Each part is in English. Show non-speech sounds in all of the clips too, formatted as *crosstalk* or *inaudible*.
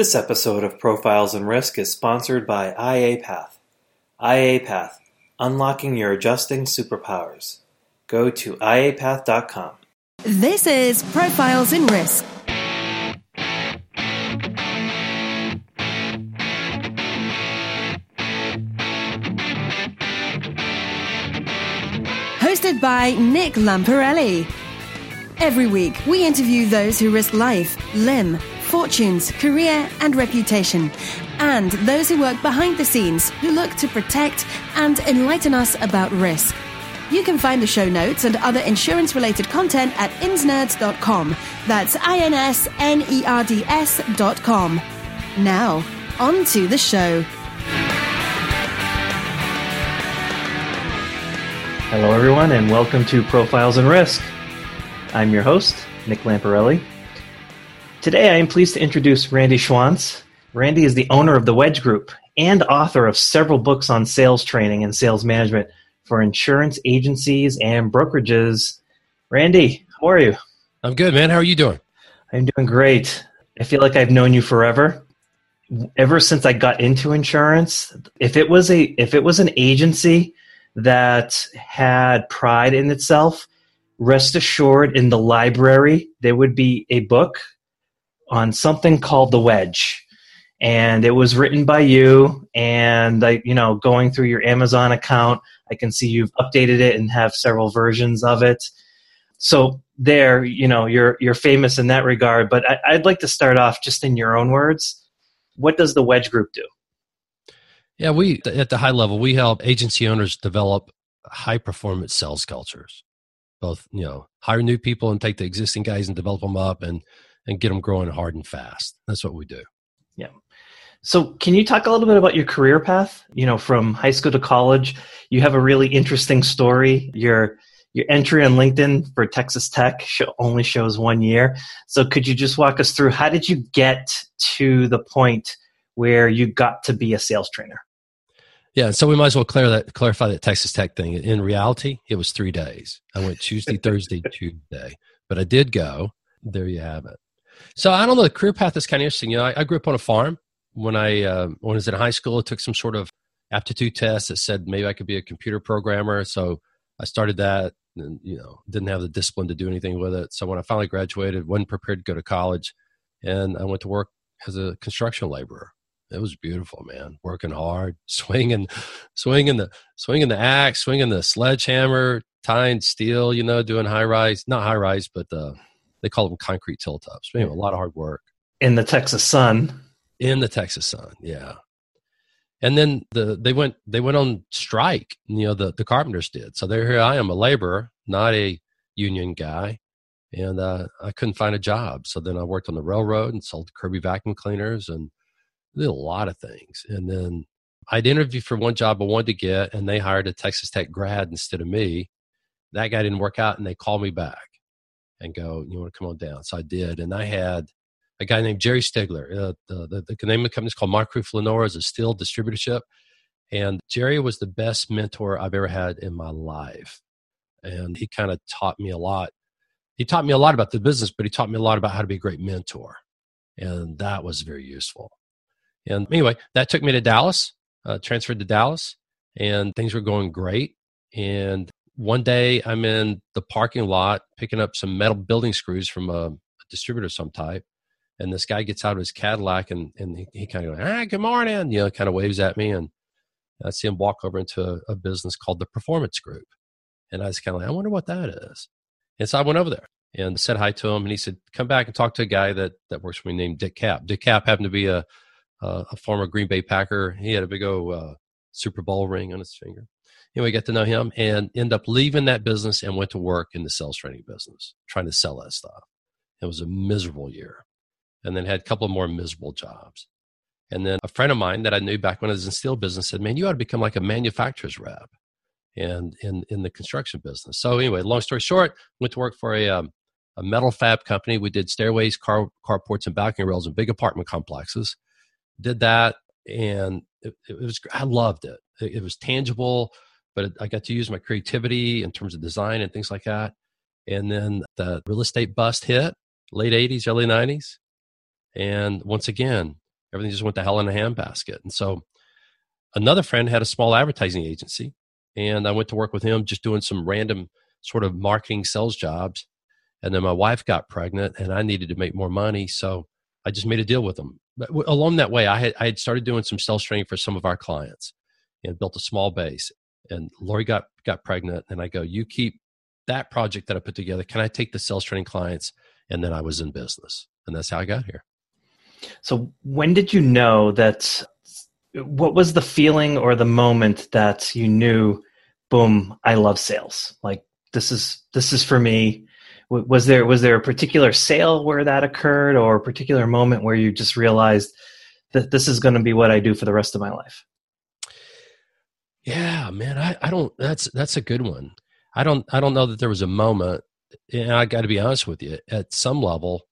This episode of Profiles in Risk is sponsored by IAPath. IAPath, unlocking your adjusting superpowers. Go to iapath.com. This is Profiles in Risk. Hosted by Nick Lamparelli. Every week, we interview those who risk life, limb, fortunes, career, and reputation, and those who work behind the scenes who look to protect and enlighten us about risk. You can find the show notes and other insurance related content at insnerds.com. That's I N S N E R D S.com. Now, on to the show. Hello, everyone, and welcome to Profiles in Risk. I'm your host, Nick Lamparelli. Today, I am pleased to introduce Randy Schwantz. Randy is the owner of the Wedge Group and author of several books on sales training and sales management for insurance agencies and brokerages. Randy, how are you? I'm good, man. How are you doing? I'm doing great. I feel like I've known you forever. Ever since I got into insurance, if it was a if it was an agency that had pride in itself, rest assured in the library there would be a book on something called The Wedge. And it was written by you and I, you know, going through your Amazon account, I can see you've updated it and have several versions of it. So there, you know, you're you're famous in that regard. But I, I'd like to start off just in your own words. What does the Wedge Group do? Yeah, we at the high level we help agency owners develop high performance sales cultures. Both, you know, hire new people and take the existing guys and develop them up and and get them growing hard and fast. That's what we do. Yeah. So, can you talk a little bit about your career path? You know, from high school to college, you have a really interesting story. Your your entry on LinkedIn for Texas Tech show, only shows one year. So, could you just walk us through how did you get to the point where you got to be a sales trainer? Yeah, so we might as well clear that, clarify that Texas Tech thing. In reality, it was three days. I went Tuesday, Thursday, *laughs* Tuesday, but I did go. There you have it. So I don't know. The career path is kind of interesting. You know, I, I grew up on a farm. When I uh, when I was in high school, I took some sort of aptitude test that said maybe I could be a computer programmer. So I started that, and you know, didn't have the discipline to do anything with it. So when I finally graduated, wasn't prepared to go to college, and I went to work as a construction laborer. It was beautiful, man. Working hard, *laughs* swinging, swinging the swinging the axe, swinging the sledgehammer, tying steel. You know, doing high rise, not high rise, but uh, they call them concrete tilt ups. Anyway, a lot of hard work in the Texas sun. In the Texas sun, yeah. And then the they went they went on strike. You know, the the carpenters did. So there here I am, a laborer, not a union guy, and uh, I couldn't find a job. So then I worked on the railroad and sold Kirby vacuum cleaners and did a lot of things. And then I'd interviewed for one job I wanted to get, and they hired a Texas Tech grad instead of me. That guy didn't work out, and they called me back and go, "You want to come on down?" So I did, and I had a guy named Jerry Stigler. Uh, the, the, the, name of the company is called Moncrief Lenoir as a steel distributorship, and Jerry was the best mentor I've ever had in my life, and he kind of taught me a lot. He taught me a lot about the business, but he taught me a lot about how to be a great mentor, and that was very useful. And anyway, that took me to Dallas, uh, transferred to Dallas, and things were going great. And one day I'm in the parking lot picking up some metal building screws from a, a distributor of some type. And this guy gets out of his Cadillac and, and he, he kind of goes, ah, good morning, you know, kind of waves at me. And I see him walk over into a, a business called the Performance Group. And I was kind of like, I wonder what that is. And so I went over there and said hi to him. And he said, come back and talk to a guy that, that works for me named Dick Capp. Dick Capp happened to be a, a, a former Green Bay Packer. He had a big old uh, Super Bowl ring on his finger. Anyway, got to know him and end up leaving that business and went to work in the sales training business, trying to sell that stuff. It was a miserable year. And then had a couple more miserable jobs. And then a friend of mine that I knew back when I was in steel business said, Man, you ought to become like a manufacturer's rep and in, in the construction business. So anyway, long story short, went to work for a, um, a metal fab company. We did stairways, car, carports, and balcony rails in big apartment complexes. Did that, and it, it was I loved it. it. It was tangible but I got to use my creativity in terms of design and things like that. And then the real estate bust hit late 80s, early 90s. And once again, Everything just went to hell in a handbasket. And so another friend had a small advertising agency, and I went to work with him just doing some random sort of marketing sales jobs. And then my wife got pregnant, and I needed to make more money, so I just made a deal with them. But along that way, I had I had started doing some sales training for some of our clients, and built a small base. And Lori got got pregnant, and I go, "You keep that project that I put together. Can I take the sales training clients?" And then I was in business, and that's how I got here. So, when did you know that? What was the feeling or the moment that you knew, boom, I love sales? Like this is this is for me. Was there was there a particular sale where that occurred, or a particular moment where you just realized that this is going to be what I do for the rest of my life? Yeah, man, I, I don't. That's that's a good one. I don't I don't know that there was a moment. And I got to be honest with you. At some level,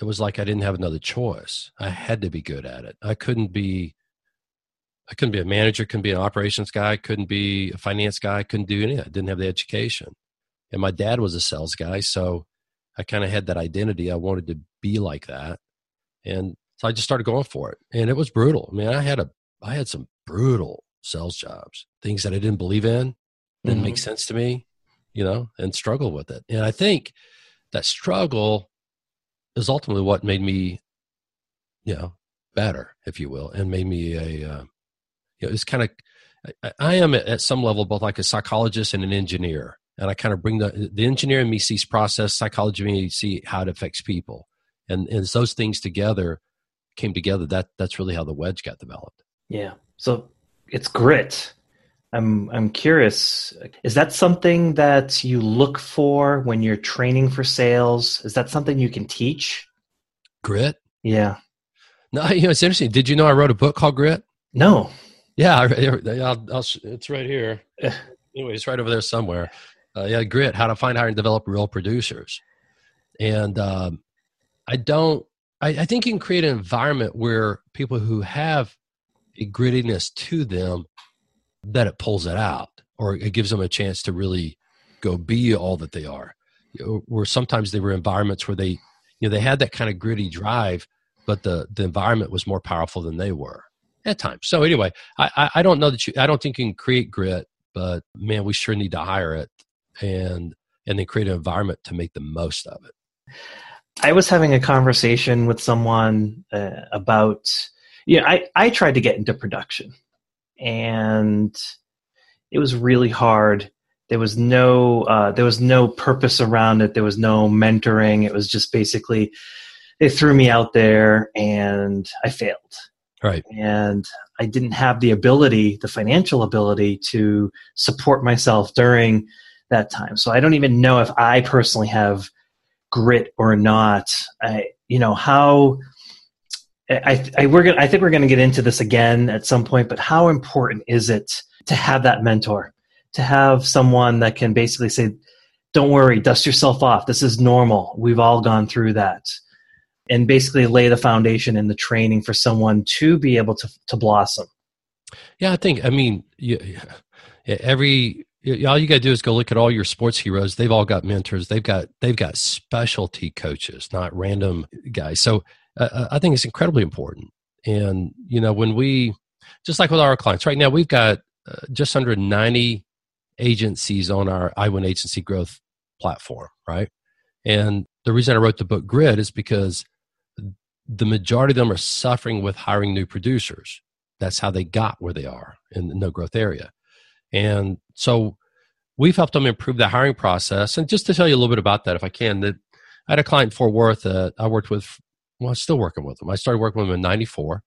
it was like I didn't have another choice. I had to be good at it. I couldn't be I couldn't be a manager, couldn't be an operations guy, couldn't be a finance guy, couldn't do anything. I didn't have the education. And my dad was a sales guy, so I kind of had that identity. I wanted to be like that. And so I just started going for it. And it was brutal. I mean, I had a I had some brutal sales jobs, things that I didn't believe in, didn't mm-hmm. make sense to me, you know, and struggle with it. And I think that struggle is ultimately what made me, you know, better, if you will, and made me a, uh, you know, it's kind of, I, I am at some level both like a psychologist and an engineer. And I kind of bring the, the engineer in me sees process, psychology in me see how it affects people. And, and as those things together came together, that that's really how the wedge got developed. Yeah. So it's grit. I'm I'm curious. Is that something that you look for when you're training for sales? Is that something you can teach? Grit. Yeah. No, you know it's interesting. Did you know I wrote a book called Grit? No. Yeah, I, I'll, I'll, it's right here. Eh. anyway, it's right over there somewhere. Uh, yeah, Grit: How to Find, Hire, and Develop Real Producers. And um, I don't. I, I think you can create an environment where people who have a grittiness to them that it pulls it out or it gives them a chance to really go be all that they are. You know, where sometimes they were environments where they, you know, they had that kind of gritty drive, but the the environment was more powerful than they were at times. So anyway, I I, I don't know that you I don't think you can create grit, but man, we sure need to hire it and and then create an environment to make the most of it. I was having a conversation with someone uh, about, yeah, you know, I, I tried to get into production and it was really hard. There was no uh, there was no purpose around it. There was no mentoring. It was just basically they threw me out there and I failed. Right. And I didn't have the ability, the financial ability to support myself during that time. So I don't even know if I personally have grit or not. I, you know, how I, I, we're gonna, I think we're going to get into this again at some point, but how important is it to have that mentor, to have someone that can basically say, don't worry, dust yourself off. This is normal. We've all gone through that. And basically lay the foundation and the training for someone to be able to, to blossom. Yeah, I think, I mean, every, all you got to do is go look at all your sports heroes. They've all got mentors. They've got, they've got specialty coaches, not random guys. So uh, I think it's incredibly important. And, you know, when we, just like with our clients, right now we've got uh, just under 90 agencies on our iWin Agency Growth platform, right? And the reason I wrote the book Grit is because the majority of them are suffering with hiring new producers. That's how they got where they are in the no growth area. And so we've helped them improve the hiring process. And just to tell you a little bit about that, if I can, that I had a client in Fort Worth that I worked with well, I'm still working with them. I started working with them in 94.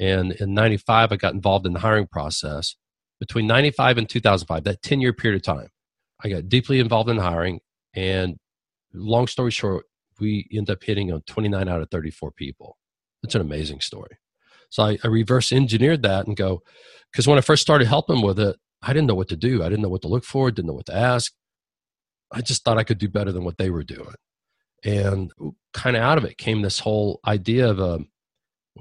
And in 95, I got involved in the hiring process. Between 95 and 2005, that 10 year period of time, I got deeply involved in hiring. And long story short, we end up hitting on 29 out of 34 people. It's an amazing story. So I, I reverse engineered that and go, because when I first started helping with it, I didn't know what to do. I didn't know what to look for, didn't know what to ask. I just thought I could do better than what they were doing. And kind of out of it came this whole idea of a, um,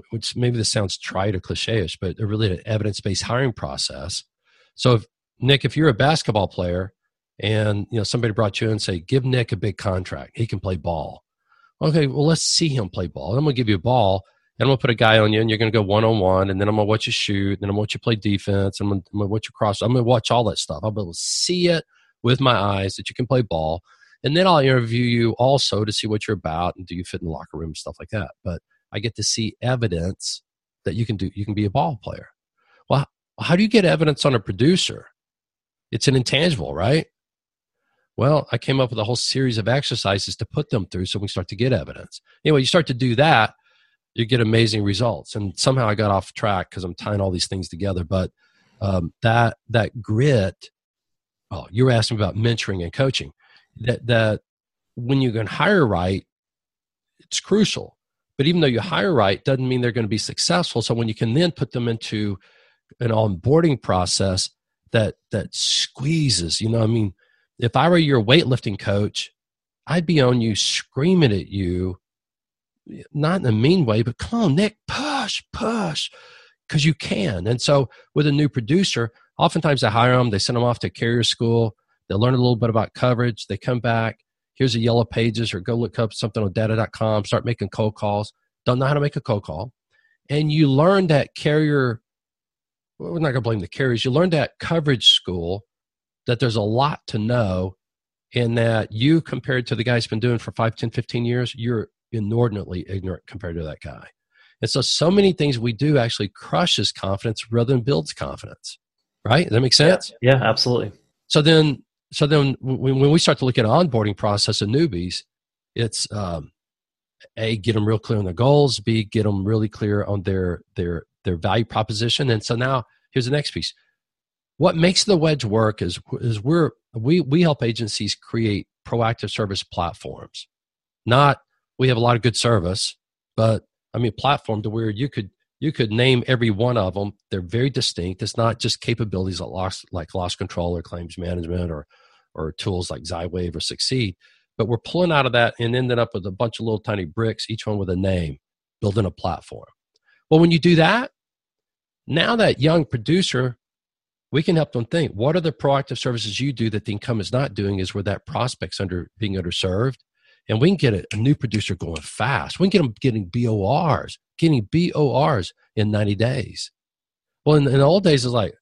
which maybe this sounds trite or cliche-ish, but really an evidence-based hiring process. So if Nick, if you're a basketball player and you know somebody brought you in and say, give Nick a big contract, he can play ball. Okay, well let's see him play ball. I'm gonna give you a ball and I'm gonna put a guy on you, and you're gonna go one on one, and then I'm gonna watch you shoot, and then I'm gonna watch you play defense, and I'm gonna, I'm gonna watch you cross. I'm gonna watch all that stuff. I'll be able to see it with my eyes that you can play ball, and then I'll interview you also to see what you're about and do you fit in the locker room and stuff like that. But I get to see evidence that you can do. You can be a ball player. Well, how do you get evidence on a producer? It's an intangible, right? Well, I came up with a whole series of exercises to put them through so we can start to get evidence. Anyway, you start to do that, you get amazing results. And somehow I got off track because I'm tying all these things together. But um, that that grit. Oh, you were asking about mentoring and coaching. That that when you can hire right, it's crucial. But even though you hire right, doesn't mean they're going to be successful. So when you can then put them into an onboarding process that that squeezes, you know, I mean, if I were your weightlifting coach, I'd be on you screaming at you not in a mean way, but come on, Nick, push, push, because you can. And so with a new producer, oftentimes I hire them, they send them off to carrier school, they learn a little bit about coverage, they come back, here's a yellow pages, or go look up something on data.com, start making cold calls. Don't know how to make a cold call. And you learn that carrier, well, we're not going to blame the carriers, you learn that coverage school that there's a lot to know and that you compared to the guy who's been doing for 5 10 15 years you're inordinately ignorant compared to that guy. And so, so many things we do actually crushes confidence rather than builds confidence. Right? Does that make sense? Yeah, yeah absolutely. So then, so then when, when we start to look at onboarding process of newbies, it's um, a get them real clear on their goals. B get them really clear on their their their value proposition. And so now here's the next piece. What makes the wedge work is is we're we we help agencies create proactive service platforms, not we have a lot of good service, but I mean, platform to where you could you could name every one of them. They're very distinct. It's not just capabilities like loss, like loss control or claims management or or tools like Zywave or Succeed. But we're pulling out of that and ending up with a bunch of little tiny bricks, each one with a name, building a platform. Well, when you do that, now that young producer, we can help them think what are the proactive services you do that the income is not doing is where that prospect's under being underserved and we can get a, a, new producer going fast. We can get them getting BORs, getting BORs in 90 days. Well, in, in the old days, it's like,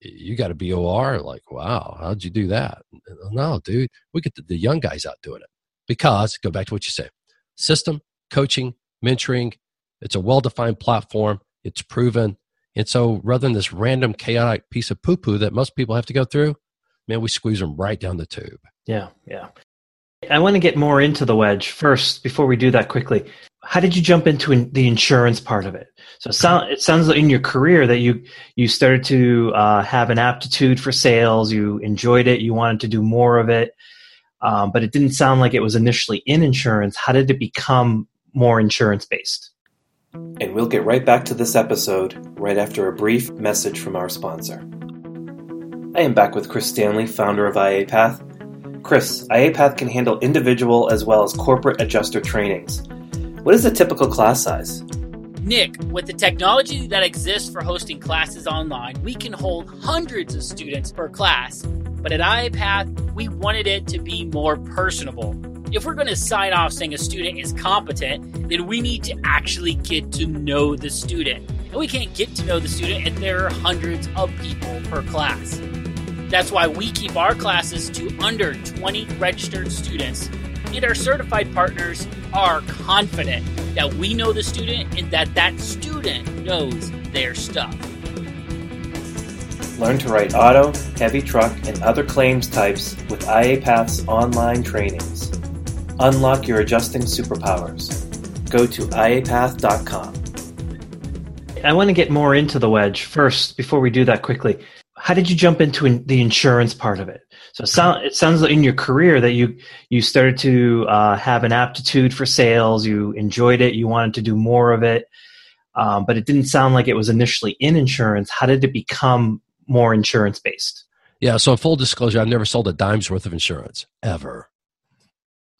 you got a BOR? Like, wow, how'd you do that? No, dude, we get the, the young guys out doing it because, go back to what you said system, coaching, mentoring, it's a well defined platform, it's proven. And so rather than this random chaotic piece of poo poo that most people have to go through, man, we squeeze them right down the tube. Yeah, yeah. I want to get more into the wedge first before we do that quickly. How did you jump into in, the insurance part of it? So it, sound, it sounds like in your career that you you started to uh, have an aptitude for sales. You enjoyed it. You wanted to do more of it, um, but it didn't sound like it was initially in insurance. How did it become more insurance based? And we'll get right back to this episode right after a brief message from our sponsor. I am back with Chris Stanley, founder of IAPath Chris, IAPath can handle individual as well as corporate adjuster trainings. What is the typical class size? Nick, with the technology that exists for hosting classes online, we can hold hundreds of students per class. But at IAPath, we wanted it to be more personable. If we're going to sign off saying a student is competent, then we need to actually get to know the student. And we can't get to know the student if there are hundreds of people per class. That's why we keep our classes to under 20 registered students, and our certified partners are confident that we know the student and that that student knows their stuff. Learn to write auto, heavy truck, and other claims types with IAPath's online trainings. Unlock your adjusting superpowers. Go to IAPath.com. I want to get more into the wedge first before we do that quickly how did you jump into in, the insurance part of it? So it, sound, it sounds like in your career that you you started to uh, have an aptitude for sales. You enjoyed it. You wanted to do more of it, um, but it didn't sound like it was initially in insurance. How did it become more insurance based? Yeah. So full disclosure, I've never sold a dime's worth of insurance ever.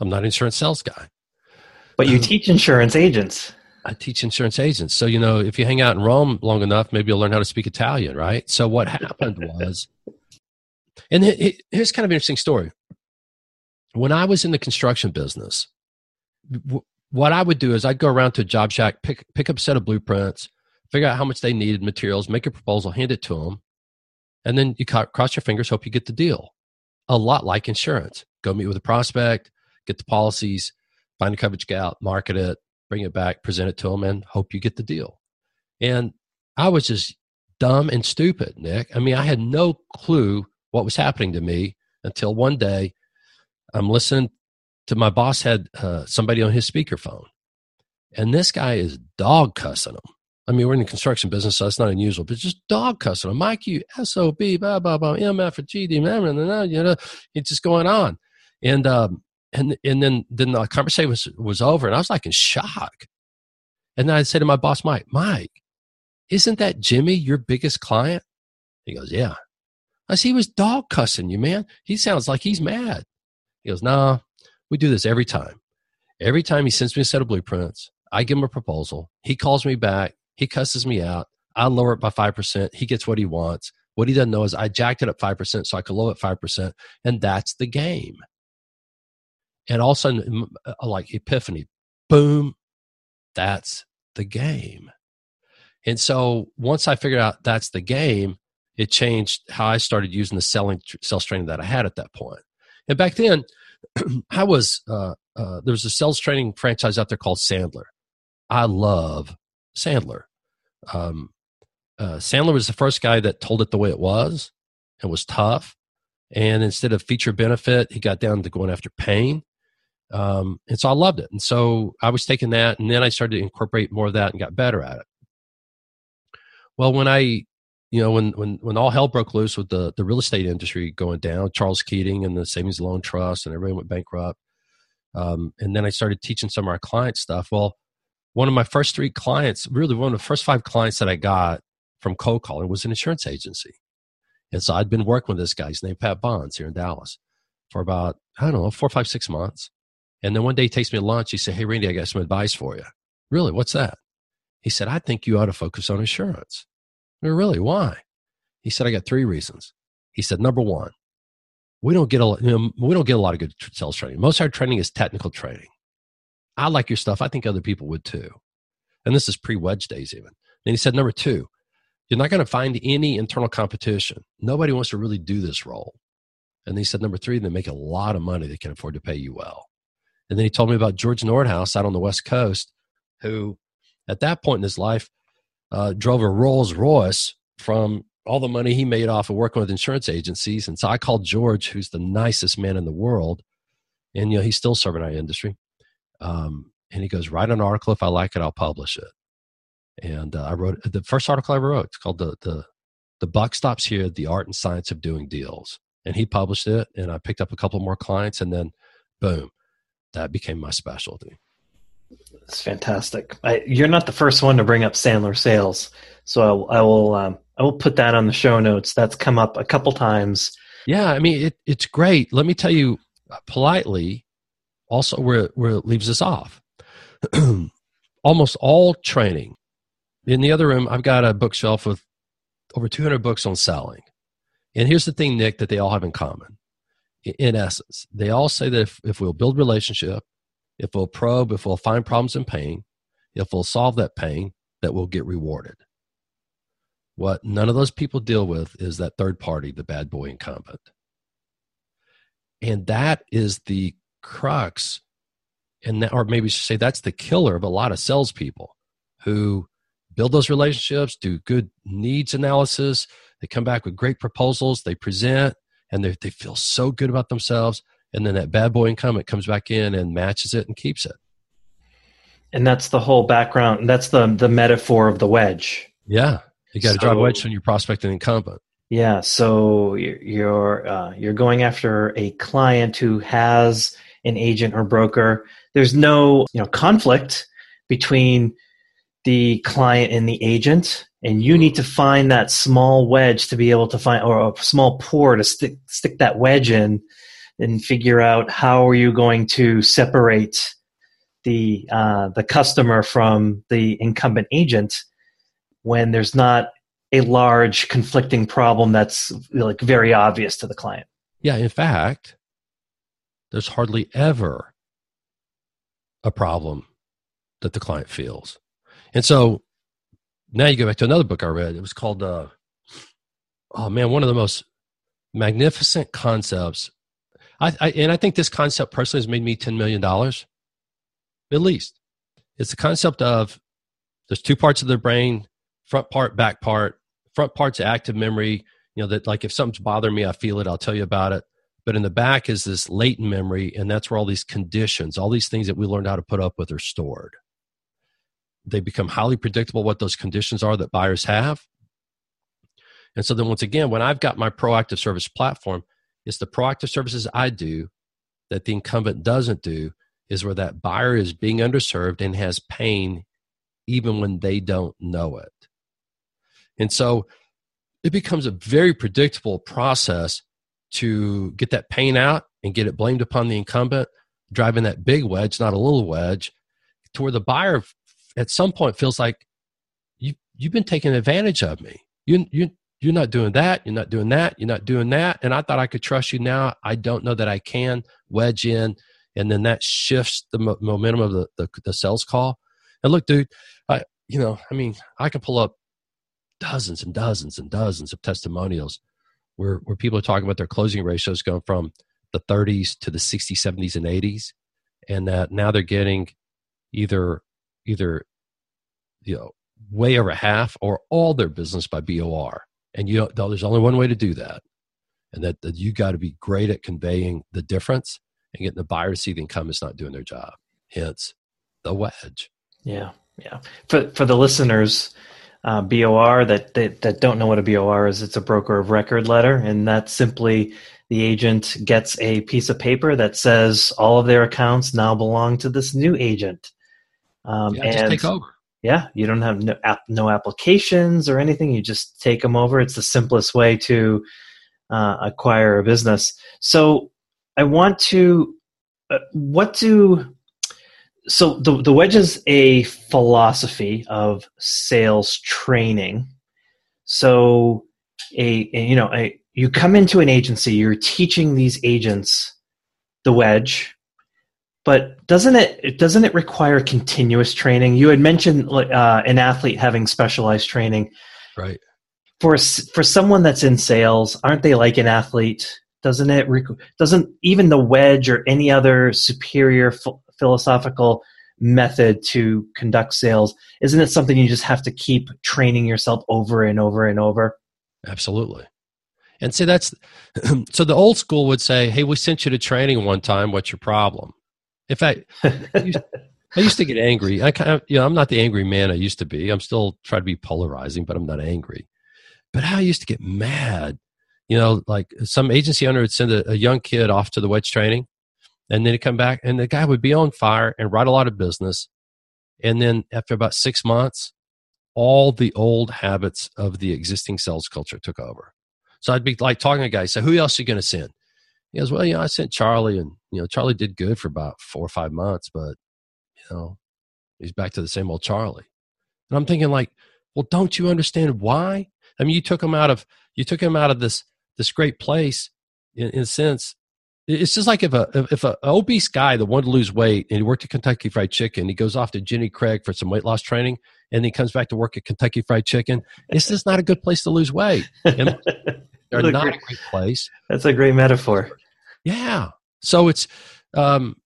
I'm not an insurance sales guy. But you *laughs* teach insurance agents. I teach insurance agents. So, you know, if you hang out in Rome long enough, maybe you'll learn how to speak Italian, right? So, what happened was, and here's kind of an interesting story. When I was in the construction business, what I would do is I'd go around to a job shack, pick pick up a set of blueprints, figure out how much they needed, materials, make a proposal, hand it to them, and then you cross your fingers, hope you get the deal. A lot like insurance. Go meet with a prospect, get the policies, find a coverage gap, market it, bring it back, present it to them, and hope you get the deal. And I was just dumb and stupid, Nick. I mean, I had no clue what was happening to me until one day I'm listening to my boss had uh, somebody on his speakerphone, and this guy is dog cussing him. I mean, we're in the construction business, so that's not unusual, but just dog cussing him. Mike, you SOB, blah, blah, blah, MF, GD, blah, blah, blah, you know, it's just going on. And, um, and, and then, then the conversation was, was over and I was like in shock. And then I said to my boss, Mike, Mike, isn't that Jimmy your biggest client? He goes, yeah. I said, he was dog cussing you, man. He sounds like he's mad. He goes, nah, we do this every time. Every time he sends me a set of blueprints, I give him a proposal. He calls me back. He cusses me out. I lower it by 5%. He gets what he wants. What he doesn't know is I jacked it up 5% so I could lower it 5%. And that's the game. And all of a sudden, uh, like epiphany, boom, that's the game. And so once I figured out that's the game, it changed how I started using the selling sales training that I had at that point. And back then, *clears throat* I was uh, uh, there was a sales training franchise out there called Sandler. I love Sandler. Um, uh, Sandler was the first guy that told it the way it was and was tough. And instead of feature benefit, he got down to going after pain. Um, and so I loved it. And so I was taking that, and then I started to incorporate more of that and got better at it. Well, when I you know, when when when all hell broke loose with the the real estate industry going down, Charles Keating and the Savings Loan Trust, and everybody went bankrupt. Um, and then I started teaching some of our client stuff. Well, one of my first three clients, really one of the first five clients that I got from cold calling was an insurance agency. And so I'd been working with this guy. His name Pat Bonds here in Dallas for about I don't know four, five, six months. And then one day he takes me to lunch. He said, "Hey, Randy, I got some advice for you." Really, what's that? He said, "I think you ought to focus on insurance." really? Why? He said, I got three reasons. He said, number one, we don't get a you know, we don't get a lot of good sales training. Most of our training is technical training. I like your stuff. I think other people would too. And this is pre wedge days even. And he said, number two, you're not going to find any internal competition. Nobody wants to really do this role. And he said, number three, they make a lot of money. They can afford to pay you well. And then he told me about George Nordhaus out on the West Coast, who at that point in his life uh, drove a Rolls Royce from all the money he made off of working with insurance agencies. And so I called George, who's the nicest man in the world, and you know he's still serving our industry. Um, and he goes, "Write an article. If I like it, I'll publish it." And uh, I wrote the first article I ever wrote. It's called the the the buck stops here: the art and science of doing deals. And he published it, and I picked up a couple more clients, and then boom, that became my specialty. It's fantastic. I, you're not the first one to bring up Sandler sales, so I, I will um, I will put that on the show notes. That's come up a couple times. Yeah, I mean it, it's great. Let me tell you politely, also where where it leaves us off. *clears throat* Almost all training. In the other room, I've got a bookshelf with over 200 books on selling. And here's the thing, Nick, that they all have in common. In essence, they all say that if, if we'll build relationship, if we'll probe, if we'll find problems in pain, if we'll solve that pain, that we'll get rewarded. What none of those people deal with is that third party, the bad boy incumbent. And that is the crux, and that, or maybe say that's the killer of a lot of salespeople who build those relationships, do good needs analysis, they come back with great proposals, they present, and they, they feel so good about themselves and then that bad boy incumbent comes back in and matches it and keeps it. And that's the whole background. That's the the metaphor of the wedge. Yeah, you got to so, drive a wedge when you're prospecting incumbent. Yeah, so you're uh, you're going after a client who has an agent or broker. There's no you know conflict between the client and the agent and you need to find that small wedge to be able to find or a small pore to stick stick that wedge in and figure out how are you going to separate the uh, the customer from the incumbent agent when there's not a large conflicting problem that's like very obvious to the client. Yeah, in fact, there's hardly ever a problem that the client feels. And so now you go back to another book I read. It was called, uh, oh man, one of the most magnificent concepts. I, I, and I think this concept personally has made me $10 million, at least. It's the concept of there's two parts of the brain, front part, back part. Front part's active memory, you know, that like if something's bothering me, I feel it, I'll tell you about it. But in the back is this latent memory, and that's where all these conditions, all these things that we learned how to put up with are stored. They become highly predictable what those conditions are that buyers have. And so then once again, when I've got my proactive service platform, it's the proactive services I do that the incumbent doesn't do is where that buyer is being underserved and has pain even when they don't know it. And so it becomes a very predictable process to get that pain out and get it blamed upon the incumbent, driving that big wedge, not a little wedge, to where the buyer at some point feels like you you've been taking advantage of me. You you you're not doing that. You're not doing that. You're not doing that. And I thought I could trust you. Now I don't know that I can wedge in, and then that shifts the mo- momentum of the, the the sales call. And look, dude, I you know I mean I can pull up dozens and dozens and dozens of testimonials where, where people are talking about their closing ratios going from the 30s to the 60s, 70s, and 80s, and that now they're getting either either you know way over half or all their business by BOR. And you know, there's only one way to do that, and that, that you got to be great at conveying the difference and getting the buyer to see the income is not doing their job. Hence, the wedge. Yeah, yeah. For for the listeners, uh, BOR that, that that don't know what a BOR is, it's a broker of record letter, and that's simply the agent gets a piece of paper that says all of their accounts now belong to this new agent. Um, yeah, and just take over. Yeah, you don't have no, no applications or anything. You just take them over. It's the simplest way to uh, acquire a business. So I want to. Uh, what do so the the wedge is a philosophy of sales training. So a, a you know a, you come into an agency, you're teaching these agents the wedge, but doesn't it doesn't it require continuous training? You had mentioned uh, an athlete having specialized training, right? For for someone that's in sales, aren't they like an athlete? Doesn't it doesn't even the wedge or any other superior philosophical method to conduct sales isn't it something you just have to keep training yourself over and over and over absolutely and see that's *clears throat* so the old school would say hey we sent you to training one time what's your problem in fact I, used, to get angry. I kind of you know i'm not the angry man i used to be. I'm still trying to be polarizing but i'm not angry. But i used to get mad you know like some agency owner would send a, a young kid off to the wedge training and then he'd come back and the guy would be on fire and write a lot of business. And then after about six months all the old habits of the existing sales culture took over. So i'd be like talking to a guy say who else are you going to send he goes well you know i sent charlie and you know charlie did good for about four or five months but you know he's back to the same old charlie and i'm thinking like well don't you understand why i mean you took him out of you took him out of this this great place in, in a sense it's just like if a if a obese guy that wanted to lose weight and he worked at Kentucky Fried Chicken, he goes off to Jenny Craig for some weight loss training, and he comes back to work at Kentucky Fried Chicken. It's just not a good place to lose weight. And *laughs* they're not great, a great place. That's a great metaphor. Yeah. So it's um,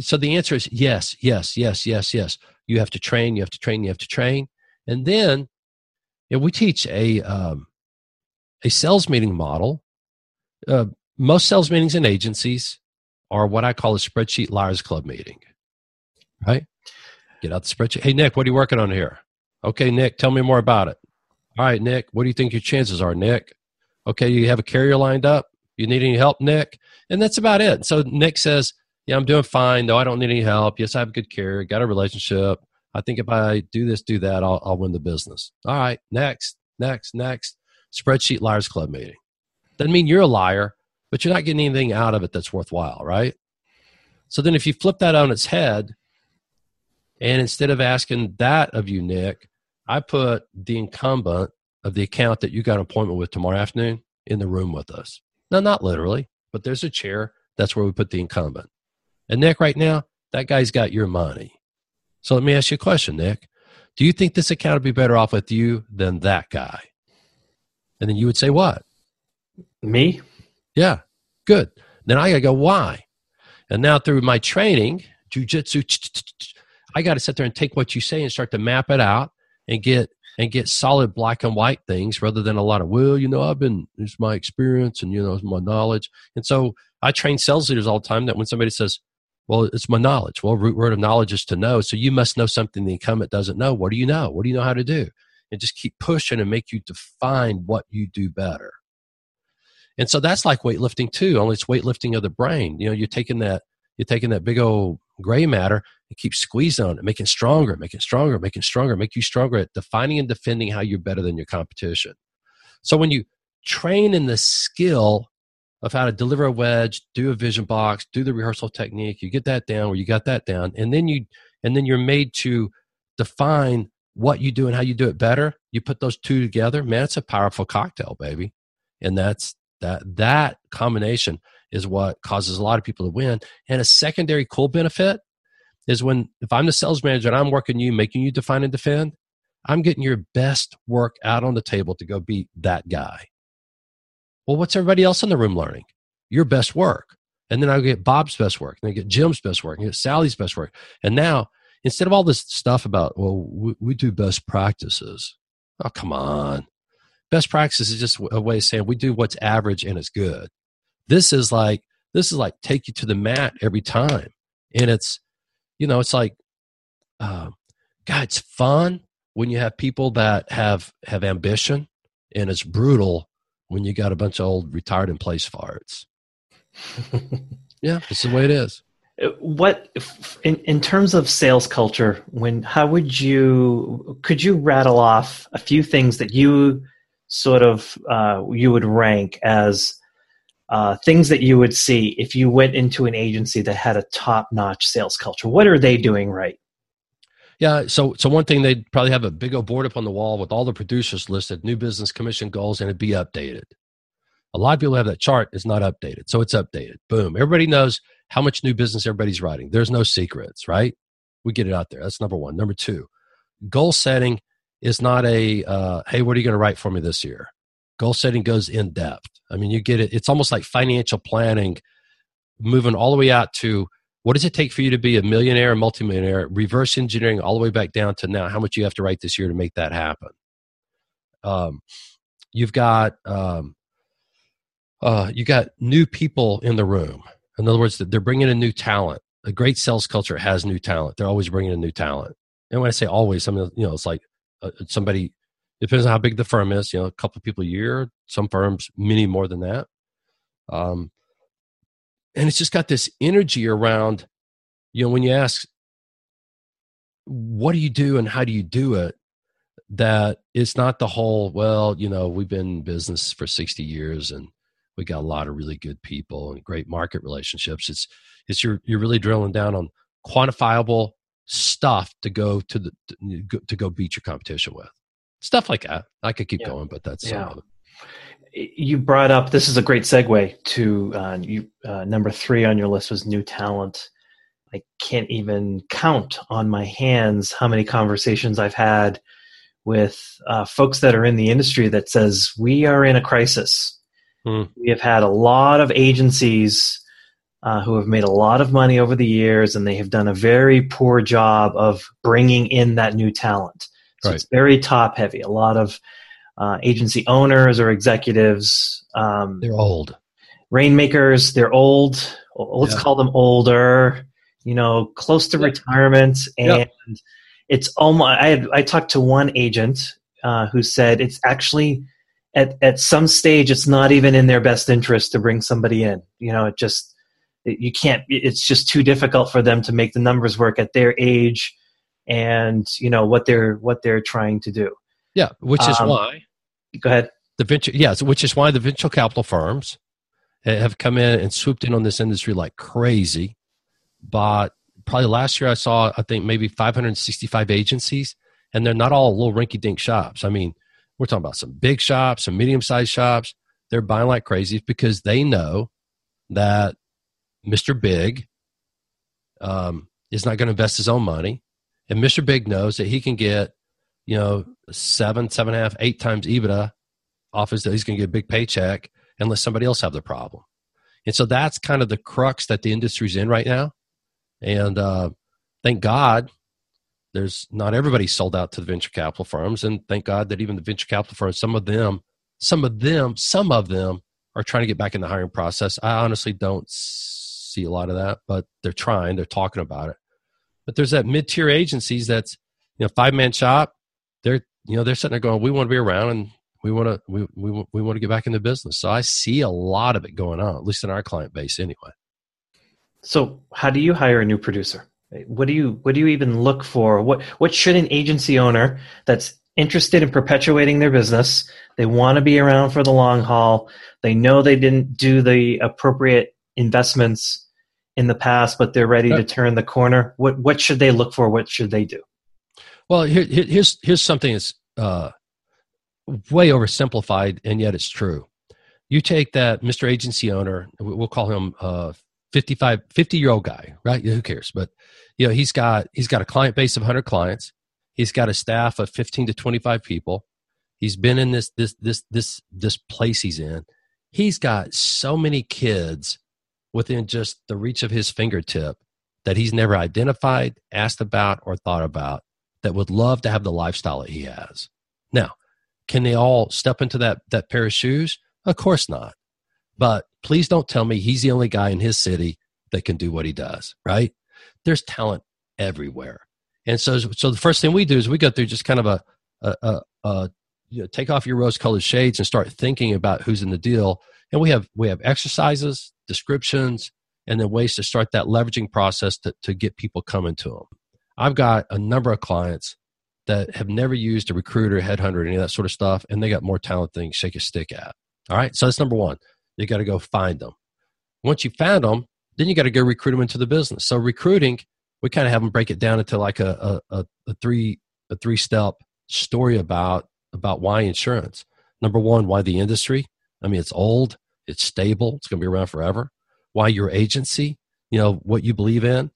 so the answer is yes, yes, yes, yes, yes. You have to train. You have to train. You have to train, and then you know, we teach a um, a sales meeting model. Uh, most sales meetings in agencies are what I call a spreadsheet liars club meeting. Right? Get out the spreadsheet. Hey, Nick, what are you working on here? Okay, Nick, tell me more about it. All right, Nick, what do you think your chances are, Nick? Okay, you have a carrier lined up. You need any help, Nick? And that's about it. So Nick says, Yeah, I'm doing fine. No, I don't need any help. Yes, I have good care, got a relationship. I think if I do this, do that, I'll, I'll win the business. All right, next, next, next. Spreadsheet Liars Club meeting. Doesn't mean you're a liar but you're not getting anything out of it that's worthwhile, right? So then if you flip that on its head, and instead of asking that of you, Nick, I put the incumbent of the account that you got an appointment with tomorrow afternoon in the room with us. Now, not literally, but there's a chair. That's where we put the incumbent. And Nick, right now, that guy's got your money. So let me ask you a question, Nick. Do you think this account would be better off with you than that guy? And then you would say, what? Me? Yeah, good. Then I got to go, why? And now through my training, jujitsu, I got to sit there and take what you say and start to map it out and get and get solid black and white things rather than a lot of well you know i've been it's my experience and you know it's my knowledge. And so i train sales leaders all the time that when somebody says well it's my knowledge. Well root word of knowledge is to know. So you must know something the incumbent doesn't know. What do you know? What do you know how to do? And just keep pushing and make you define what you do better. And so that's like weightlifting too only it's weightlifting of the brain. You know you're taking that you're taking that big old gray matter and keep squeezing on it, making stronger, making stronger, making stronger, make you stronger at defining and defending how you're better than your competition. So when you train in the skill of how to deliver a wedge, do a vision box, do the rehearsal technique, you get that down where you got that down, and then you and then you're made to define what you do and how you do it better. You put those two together, man, it's a powerful cocktail, baby. And that's that that combination is what causes a lot of people to win. And a secondary cool benefit is when if I'm the sales manager and I'm working you, making you define and defend, I'm getting your best work out on the table to go beat that guy. Well, what's everybody else in the room learning? Your best work. And then I get Bob's best work, and I get Jim's best work, and I get Sally's best work. And now, instead of all this stuff about, well, we, we do best practices. Oh, come on. Best practices is just a way of saying we do what's average and it's good. This is like this is like take you to the mat every time, and it's you know it's like, uh, God, it's fun when you have people that have have ambition, and it's brutal when you got a bunch of old retired in place farts. *laughs* yeah, it's the way it is. Uh, what in in terms of sales culture? When how would you could you rattle off a few things that you sort of uh, you would rank as uh, things that you would see if you went into an agency that had a top-notch sales culture. What are they doing right? Yeah so so one thing they'd probably have a big old board up on the wall with all the producers listed new business commission goals and it'd be updated. A lot of people have that chart it's not updated so it's updated. Boom. Everybody knows how much new business everybody's writing. There's no secrets right? We get it out there. That's number one. Number two goal setting is not a uh, hey what are you going to write for me this year goal setting goes in depth I mean, you get it. It's almost like financial planning, moving all the way out to what does it take for you to be a millionaire, a multimillionaire, reverse engineering all the way back down to now how much you have to write this year to make that happen. Um, you've got um, uh, you got new people in the room. In other words, they're bringing in new talent. A great sales culture has new talent. They're always bringing in new talent. And when I say always, I mean you know it's like uh, somebody depends on how big the firm is. You know, a couple of people a year. Some firms, many more than that. Um, and it's just got this energy around. You know, when you ask, "What do you do and how do you do it?" That it's not the whole. Well, you know, we've been in business for sixty years and we got a lot of really good people and great market relationships. It's it's you're you're really drilling down on quantifiable stuff to go to the to go beat your competition with stuff like that. I could keep yeah. going, but that's yeah. You brought up this is a great segue to uh, you. Uh, number three on your list was new talent. I can't even count on my hands how many conversations I've had with uh, folks that are in the industry that says we are in a crisis. Hmm. We have had a lot of agencies uh, who have made a lot of money over the years, and they have done a very poor job of bringing in that new talent. So right. it's very top heavy. A lot of uh, agency owners or executives. Um, they're old. Rainmakers, they're old. Let's yeah. call them older. You know, close to retirement, and it's almost. I had I talked to one agent uh, who said it's actually at at some stage it's not even in their best interest to bring somebody in. You know, it just you can't. It's just too difficult for them to make the numbers work at their age and you know what they're what they're trying to do. Yeah, which is um, why. Go ahead. The venture, yes, which is why the venture capital firms have come in and swooped in on this industry like crazy. But probably last year I saw, I think maybe 565 agencies, and they're not all little rinky-dink shops. I mean, we're talking about some big shops, some medium-sized shops. They're buying like crazy because they know that Mr. Big um, is not going to invest his own money And Mr. Big knows that he can get, you know, seven, seven and a half, eight times EBITDA off his, he's going to get a big paycheck unless somebody else have the problem. And so that's kind of the crux that the industry's in right now. And uh, thank God there's not everybody sold out to the venture capital firms. And thank God that even the venture capital firms, some of them, some of them, some of them are trying to get back in the hiring process. I honestly don't see a lot of that, but they're trying, they're talking about it. But there's that mid tier agencies that's, you know, five man shop. They're, you know, they're sitting there going, we want to be around and we want to, we, we, we want to get back in the business. So I see a lot of it going on, at least in our client base anyway. So how do you hire a new producer? What do you, what do you even look for? What, what should an agency owner that's interested in perpetuating their business. They want to be around for the long haul. They know they didn't do the appropriate investments in the past, but they're ready to turn the corner. What what should they look for? What should they do? Well, here, here's here's something that's uh, way oversimplified, and yet it's true. You take that Mr. Agency owner, we'll call him uh, 55, 50 year old guy, right? Who cares? But you know, he's got he's got a client base of 100 clients. He's got a staff of 15 to 25 people. He's been in this this this this this place he's in. He's got so many kids within just the reach of his fingertip that he's never identified, asked about, or thought about that would love to have the lifestyle that he has. Now, can they all step into that, that pair of shoes? Of course not. But please don't tell me he's the only guy in his city that can do what he does, right? There's talent everywhere. And so, so the first thing we do is we go through just kind of a, a, a, a you know, take off your rose colored shades and start thinking about who's in the deal. And we have, we have exercises, descriptions, and then ways to start that leveraging process to, to get people coming to them. I've got a number of clients that have never used a recruiter, headhunter, any of that sort of stuff, and they got more talent than shake a stick at. All right, so that's number one. You got to go find them. Once you found them, then you got to go recruit them into the business. So recruiting, we kind of have them break it down into like a, a, a three a three step story about about why insurance. Number one, why the industry. I mean, it's old. It's stable. It's going to be around forever. Why your agency? You know what you believe in,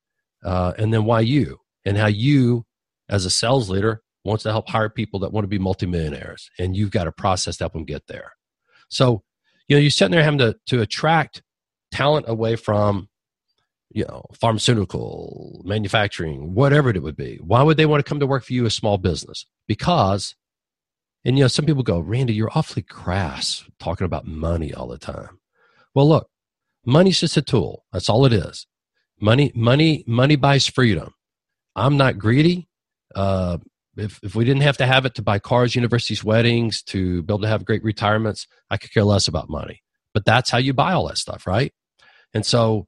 uh, and then why you and how you, as a sales leader, wants to help hire people that want to be multimillionaires, and you've got a process to help them get there. So, you know, you're sitting there having to to attract talent away from you know, pharmaceutical, manufacturing, whatever it would be. Why would they want to come to work for you, a small business? Because, and you know, some people go, Randy, you're awfully crass talking about money all the time. Well, look, money's just a tool. That's all it is. Money, money, money buys freedom. I'm not greedy. Uh, if, if we didn't have to have it to buy cars, universities, weddings, to be able to have great retirements, I could care less about money. But that's how you buy all that stuff, right? And so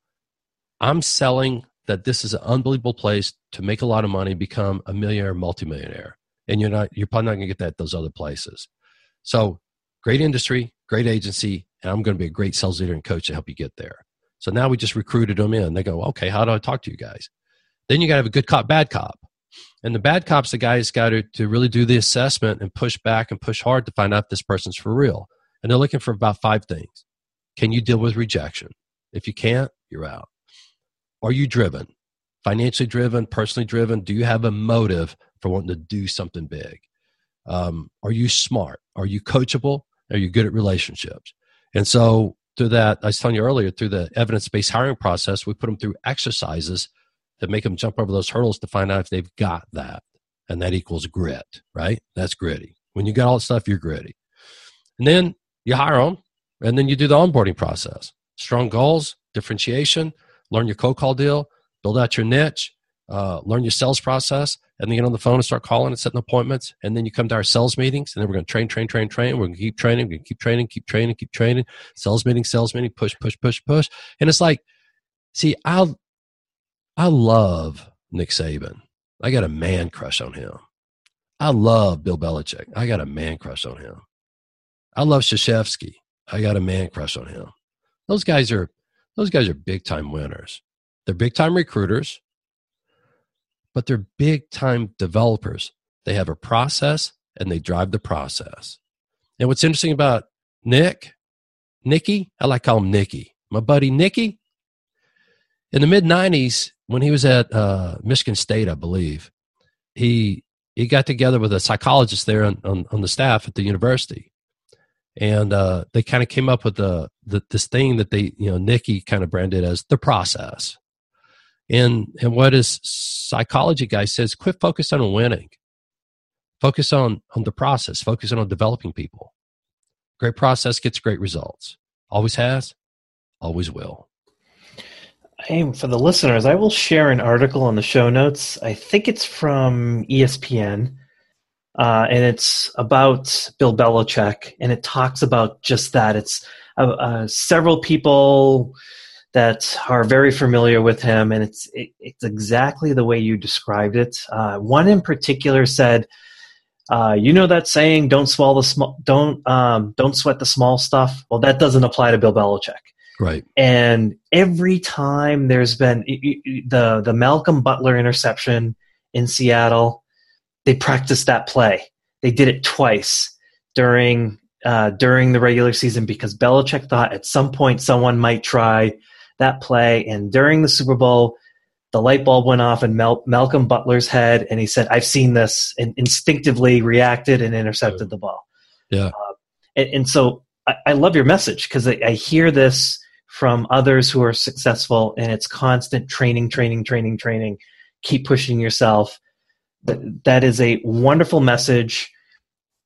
I'm selling that this is an unbelievable place to make a lot of money, become a millionaire, multimillionaire. And you're not, you're probably not going to get that those other places. So great industry, great agency, and I'm going to be a great sales leader and coach to help you get there. So now we just recruited them in. They go, okay, how do I talk to you guys? Then you got to have a good cop, bad cop. And the bad cop's the guy who's got to, to really do the assessment and push back and push hard to find out if this person's for real. And they're looking for about five things. Can you deal with rejection? If you can't, you're out. Are you driven? Financially driven, personally driven? Do you have a motive for wanting to do something big? Um, are you smart? Are you coachable? Are you good at relationships? And so, through that, I was telling you earlier, through the evidence based hiring process, we put them through exercises that make them jump over those hurdles to find out if they've got that. And that equals grit, right? That's gritty. When you got all that stuff, you're gritty. And then you hire them, and then you do the onboarding process. Strong goals, differentiation, learn your cold call deal, build out your niche, uh, learn your sales process, and then get on the phone and start calling and setting appointments. And then you come to our sales meetings, and then we're going to train, train, train, train. We're going to keep training, we're going to keep training, keep training, keep training. Sales meeting, sales meeting, push, push, push, push. And it's like, see, I, I love Nick Saban. I got a man crush on him. I love Bill Belichick. I got a man crush on him. I love Krzyzewski. I got a man crush on him. Those guys are those guys are big time winners. They're big time recruiters, but they're big time developers. They have a process and they drive the process. And what's interesting about Nick, Nicky, I like to call him Nicky. My buddy Nicky, in the mid 90s, when he was at uh, Michigan State, I believe, he he got together with a psychologist there on, on, on the staff at the university and uh, they kind of came up with the, the, this thing that they you know Nicky kind of branded as the process and and what his psychology guy says quit focusing on winning. Focus on on the process. Focus on developing people. Great process gets great results. Always has always will. Hey, for the listeners, I will share an article on the show notes. I think it's from ESPN, uh, and it's about Bill Belichick, and it talks about just that. It's uh, uh, several people that are very familiar with him, and it's it, it's exactly the way you described it. Uh, one in particular said, uh, "You know that saying, don't swallow the small, don't um, don't sweat the small stuff." Well, that doesn't apply to Bill Belichick. Right. And every time there's been the the Malcolm Butler interception in Seattle, they practiced that play. They did it twice during uh, during the regular season because Belichick thought at some point someone might try that play. And during the Super Bowl, the light bulb went off in Mal- Malcolm Butler's head, and he said, "I've seen this," and instinctively reacted and intercepted the ball. Yeah. Uh, and, and, so I, I, love your message because I, I hear this from others who are successful and it's constant training training training training keep pushing yourself That, that is a wonderful message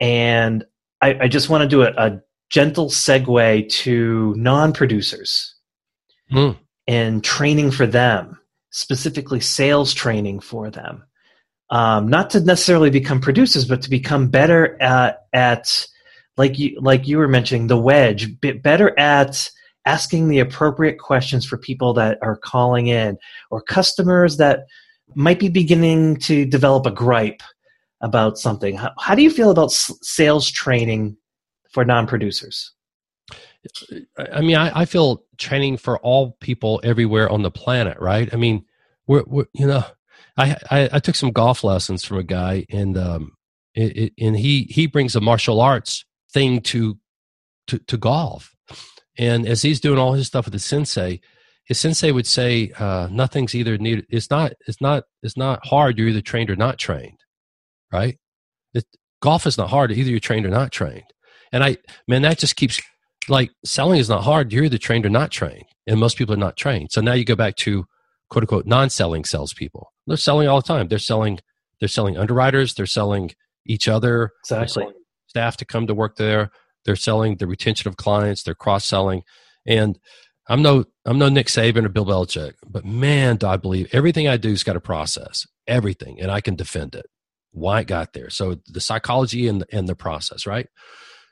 and i, I just want to do a, a, gentle segue to non-producers mm. and training for them specifically sales training for them um, not to necessarily become producers but to become better at, at like you like you were mentioning the wedge better at asking the appropriate questions for people that are calling in or customers that might be beginning to develop a gripe about something. How, how do you feel about s- sales training for non producers? I mean, I, I, feel training for all people everywhere on the planet, right? I mean, we're, we're you know, I, I, I took some golf lessons from a guy, and um, it, it, and he he brings a martial arts thing to to to golf, and as he's doing all his stuff with the sensei, his sensei would say, uh, "Nothing's either needed. It's not. It's not. It's not hard. You're either trained or not trained, right? It, golf is not hard. Either you're trained or not trained. And I, man, that just keeps like selling is not hard. You're either trained or not trained, and most people are not trained. So now you go back to quote unquote non-selling salespeople. They're selling all the time. They're selling. They're selling underwriters. They're selling each other. Exactly. Staff to come to work there. They're selling the retention of clients. They're cross selling, and I'm no I'm no Nick Saban or Bill Belichick, but man, do I believe everything I do's got a process, everything, and I can defend it. Why it got there? So the psychology and the, and the process, right?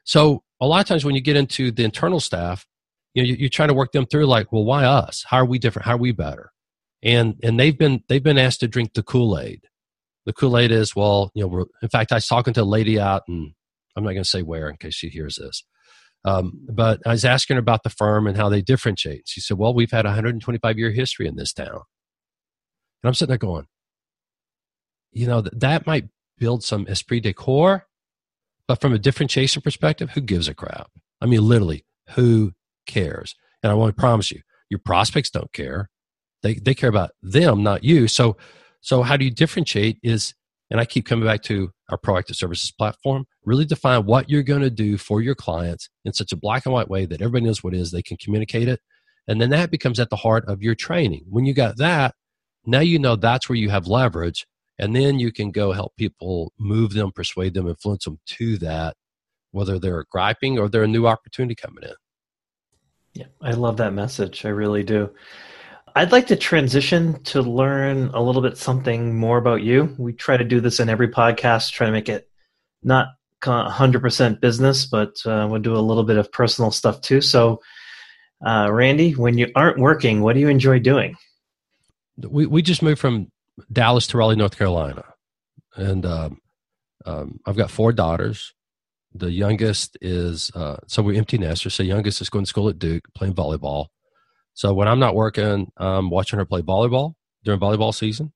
So a lot of times when you get into the internal staff, you know, you, you're trying to work them through like, well, why us? How are we different? How are we better? And and they've been they've been asked to drink the Kool Aid. The Kool Aid is well, you know, in fact, I was talking to a lady out, and I'm not going to say where in case she hears this um, but I was asking her about the firm and how they differentiate. She said, Well, we've had a 125 year history in this town. And I'm sitting there going, You know, that might build some esprit de corps, but from a differentiation perspective, who gives a crap? I mean, literally, who cares? And I want to promise you, your prospects don't care. They, they care about them, not you. So, so how do you differentiate is and I keep coming back to our proactive services platform. Really define what you're going to do for your clients in such a black and white way that everybody knows what it is, they can communicate it. And then that becomes at the heart of your training. When you got that, now you know that's where you have leverage. And then you can go help people move them, persuade them, influence them to that, whether they're griping or they're a new opportunity coming in. Yeah, I love that message. I really do. I'd like to transition to learn a little bit something more about you. We try to do this in every podcast, try to make it not 100% business, but uh, we'll do a little bit of personal stuff too. So, uh, Randy, when you aren't working, what do you enjoy doing? We we just moved from Dallas to Raleigh, North Carolina, and um, um, I've got four daughters. The youngest is uh, so we're empty nesters. So youngest is going to school at Duke, playing volleyball. So when I'm not working, I'm watching her play volleyball during volleyball season.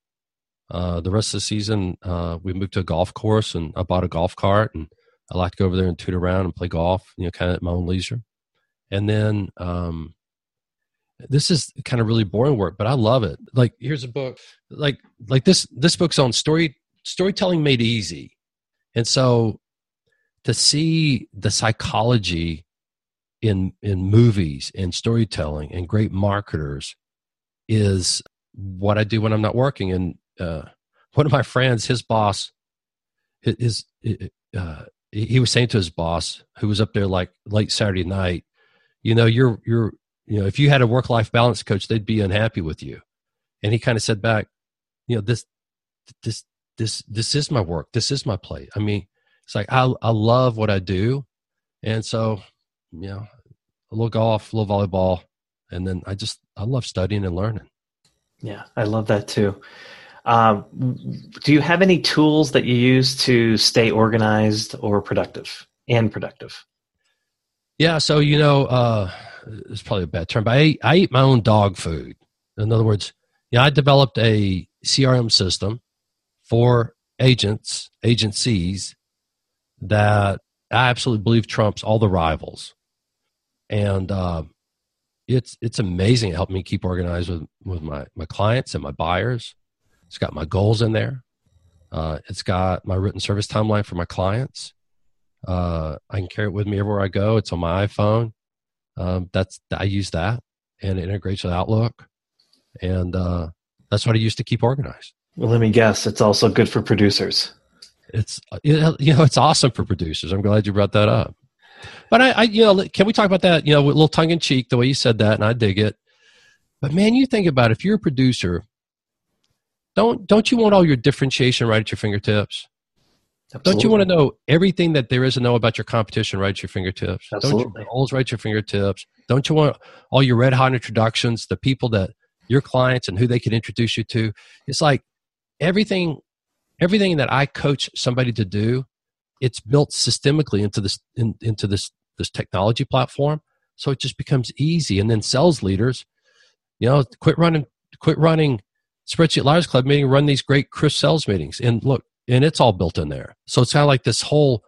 Uh, the rest of the season, uh, we moved to a golf course and I bought a golf cart and I like to go over there and toot around and play golf, you know, kind of at my own leisure. And then, um, this is kind of really boring work, but I love it. Like, here's a book, like, like this, this book's on story, storytelling made easy. And so to see the psychology in in movies and storytelling and great marketers is what I do when I'm not working. And uh, one of my friends, his boss, his uh, he was saying to his boss, who was up there like late Saturday night, you know, you're you're you know, if you had a work life balance coach, they'd be unhappy with you. And he kind of said back, you know, this this this this is my work. This is my play. I mean, it's like I I love what I do, and so you know, a little golf, a little volleyball, and then I just I love studying and learning. Yeah, I love that too. Um, do you have any tools that you use to stay organized or productive and productive? Yeah, so you know, uh, it's probably a bad term, but I, I eat my own dog food. In other words, yeah, I developed a CRM system for agents, agencies that I absolutely believe trumps all the rivals, and uh, it's it's amazing. It helped me keep organized with with my my clients and my buyers. It's got my goals in there. Uh, it's got my written service timeline for my clients. Uh, I can carry it with me everywhere I go. It's on my iPhone. Um, that's I use that, and it integrates with Outlook, and uh, that's what I use to keep organized. Well, let me guess. It's also good for producers. It's you know it's awesome for producers. I'm glad you brought that up. But I, I you know, can we talk about that? You know, with a little tongue in cheek, the way you said that, and I dig it. But man, you think about it, if you're a producer, don't don't you want all your differentiation right at your fingertips? Absolutely. Don't you want to know everything that there is to know about your competition right at your fingertips? Absolutely. Don't you goals right at your fingertips? Don't you want all your red hot introductions, the people that your clients and who they can introduce you to? It's like everything everything that I coach somebody to do, it's built systemically into this in, into this this technology platform. So it just becomes easy. And then sales leaders, you know, quit running quit running spreadsheet liars club meeting, run these great crisp sales meetings. And look, and it's all built in there. So it's kind of like this whole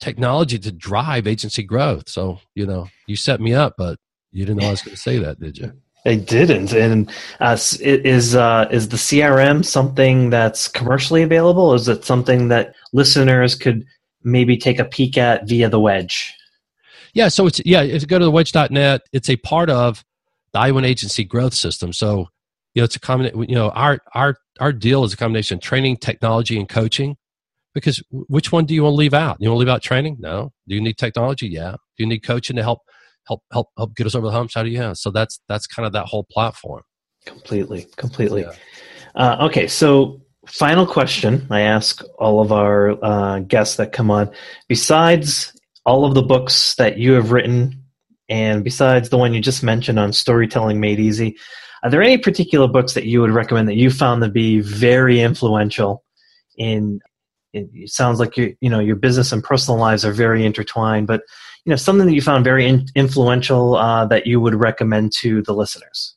technology to drive agency growth. So, you know, you set me up, but you didn't know I was going to say that, did you? I didn't. And uh, is uh, is the CRM something that's commercially available? Is it something that listeners could maybe take a peek at via the wedge? Yeah. So it's yeah. If you go to the wedge.net, it's a part of the i1 Agency Growth System. So you know, it's a common. You know, our our our deal is a combination of training, technology, and coaching. Because which one do you want to leave out? You want to leave out training? No. Do you need technology? Yeah. Do you need coaching to help help help help get us over the humps? How do you? Yeah. So that's that's kind of that whole platform. Completely, completely. Yeah. Uh, okay, so final question I ask all of our uh, guests that come on. Besides all of the books that you have written, and besides the one you just mentioned on storytelling made easy, are there any particular books that you would recommend that you found to be very influential in? It sounds like your you know your business and personal lives are very intertwined, but you know something that you found very in, influential uh, that you would recommend to the listeners.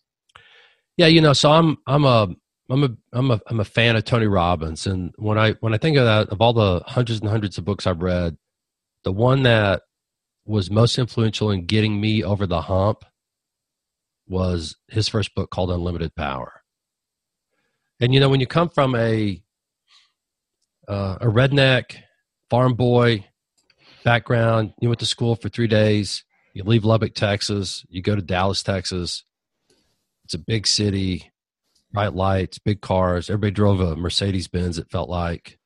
Yeah, you know, so I'm I'm a I'm a I'm a I'm a fan of Tony Robbins, and when I when I think of that, of all the hundreds and hundreds of books I've read, the one that was most influential in getting me over the hump was his first book called Unlimited Power. And you know, when you come from a uh, a redneck farm boy background, you went to school for three days, you leave Lubbock, Texas, you go to Dallas, Texas. It's a big city, bright lights, big cars. Everybody drove a Mercedes Benz. It felt like,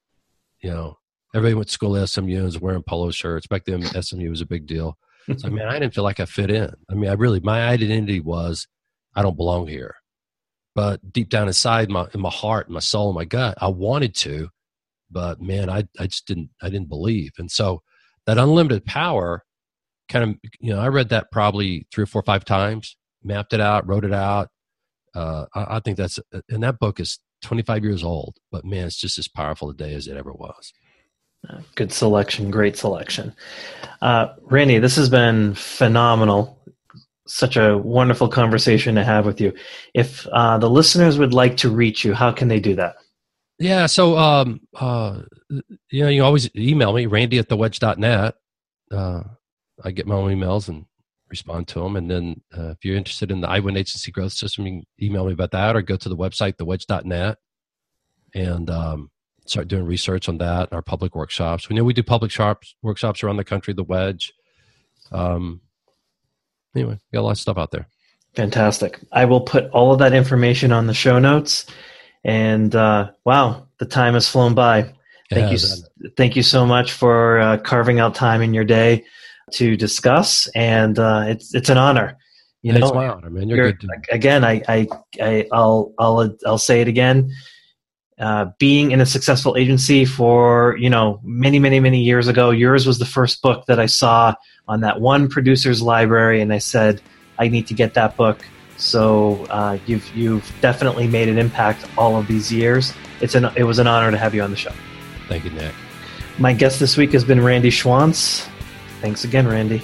you know, everybody went to school at SMU and was wearing polo shirts. Back then, SMU was a big deal. So, I mean, *laughs* I didn't feel like I fit in. I mean, I really, my identity was, I don't belong here. But deep down inside, my in my heart, my soul, my gut, I wanted to, but man, I I just didn't I didn't believe. And so that unlimited power, kind of, you know, I read that probably three or four or five times, mapped it out, wrote it out. Uh, I, I think that's and that book is 25 years old, but man, it's just as powerful today as it ever was. Good selection, great selection. Uh, Randy, this has been phenomenal. Such a wonderful conversation to have with you. If uh, the listeners would like to reach you, how can they do that? Yeah, so um, uh, you know, you always email me, randy at thewedge.net. Uh, I get my own emails and respond to them. And then uh, if you're interested in the i1 Agency Growth System, you can email me about that or go to the website, thewedge.net. And um, start doing research on that. Our public workshops. We know we do public shops workshops around the country. The Wedge. Um, anyway, got a lot of stuff out there. Fantastic. I will put all of that information on the show notes. And uh, wow, the time has flown by. Thank you, thank you so much for uh, carving out time in your day to discuss, and uh, it's it's an honor. You know, it's my honor, man. You're, you're good. Again, I, I, I, will I'll, I'll say it again. Uh, being in a successful agency for you know many, many, many years ago, yours was the first book that I saw on that one producer's library, and I said, I need to get that book. So uh, you've you've definitely made an impact all of these years. It's an it was an honor to have you on the show. Thank you, Nick. My guest this week has been Randy Schwantz. Thanks again, Randy.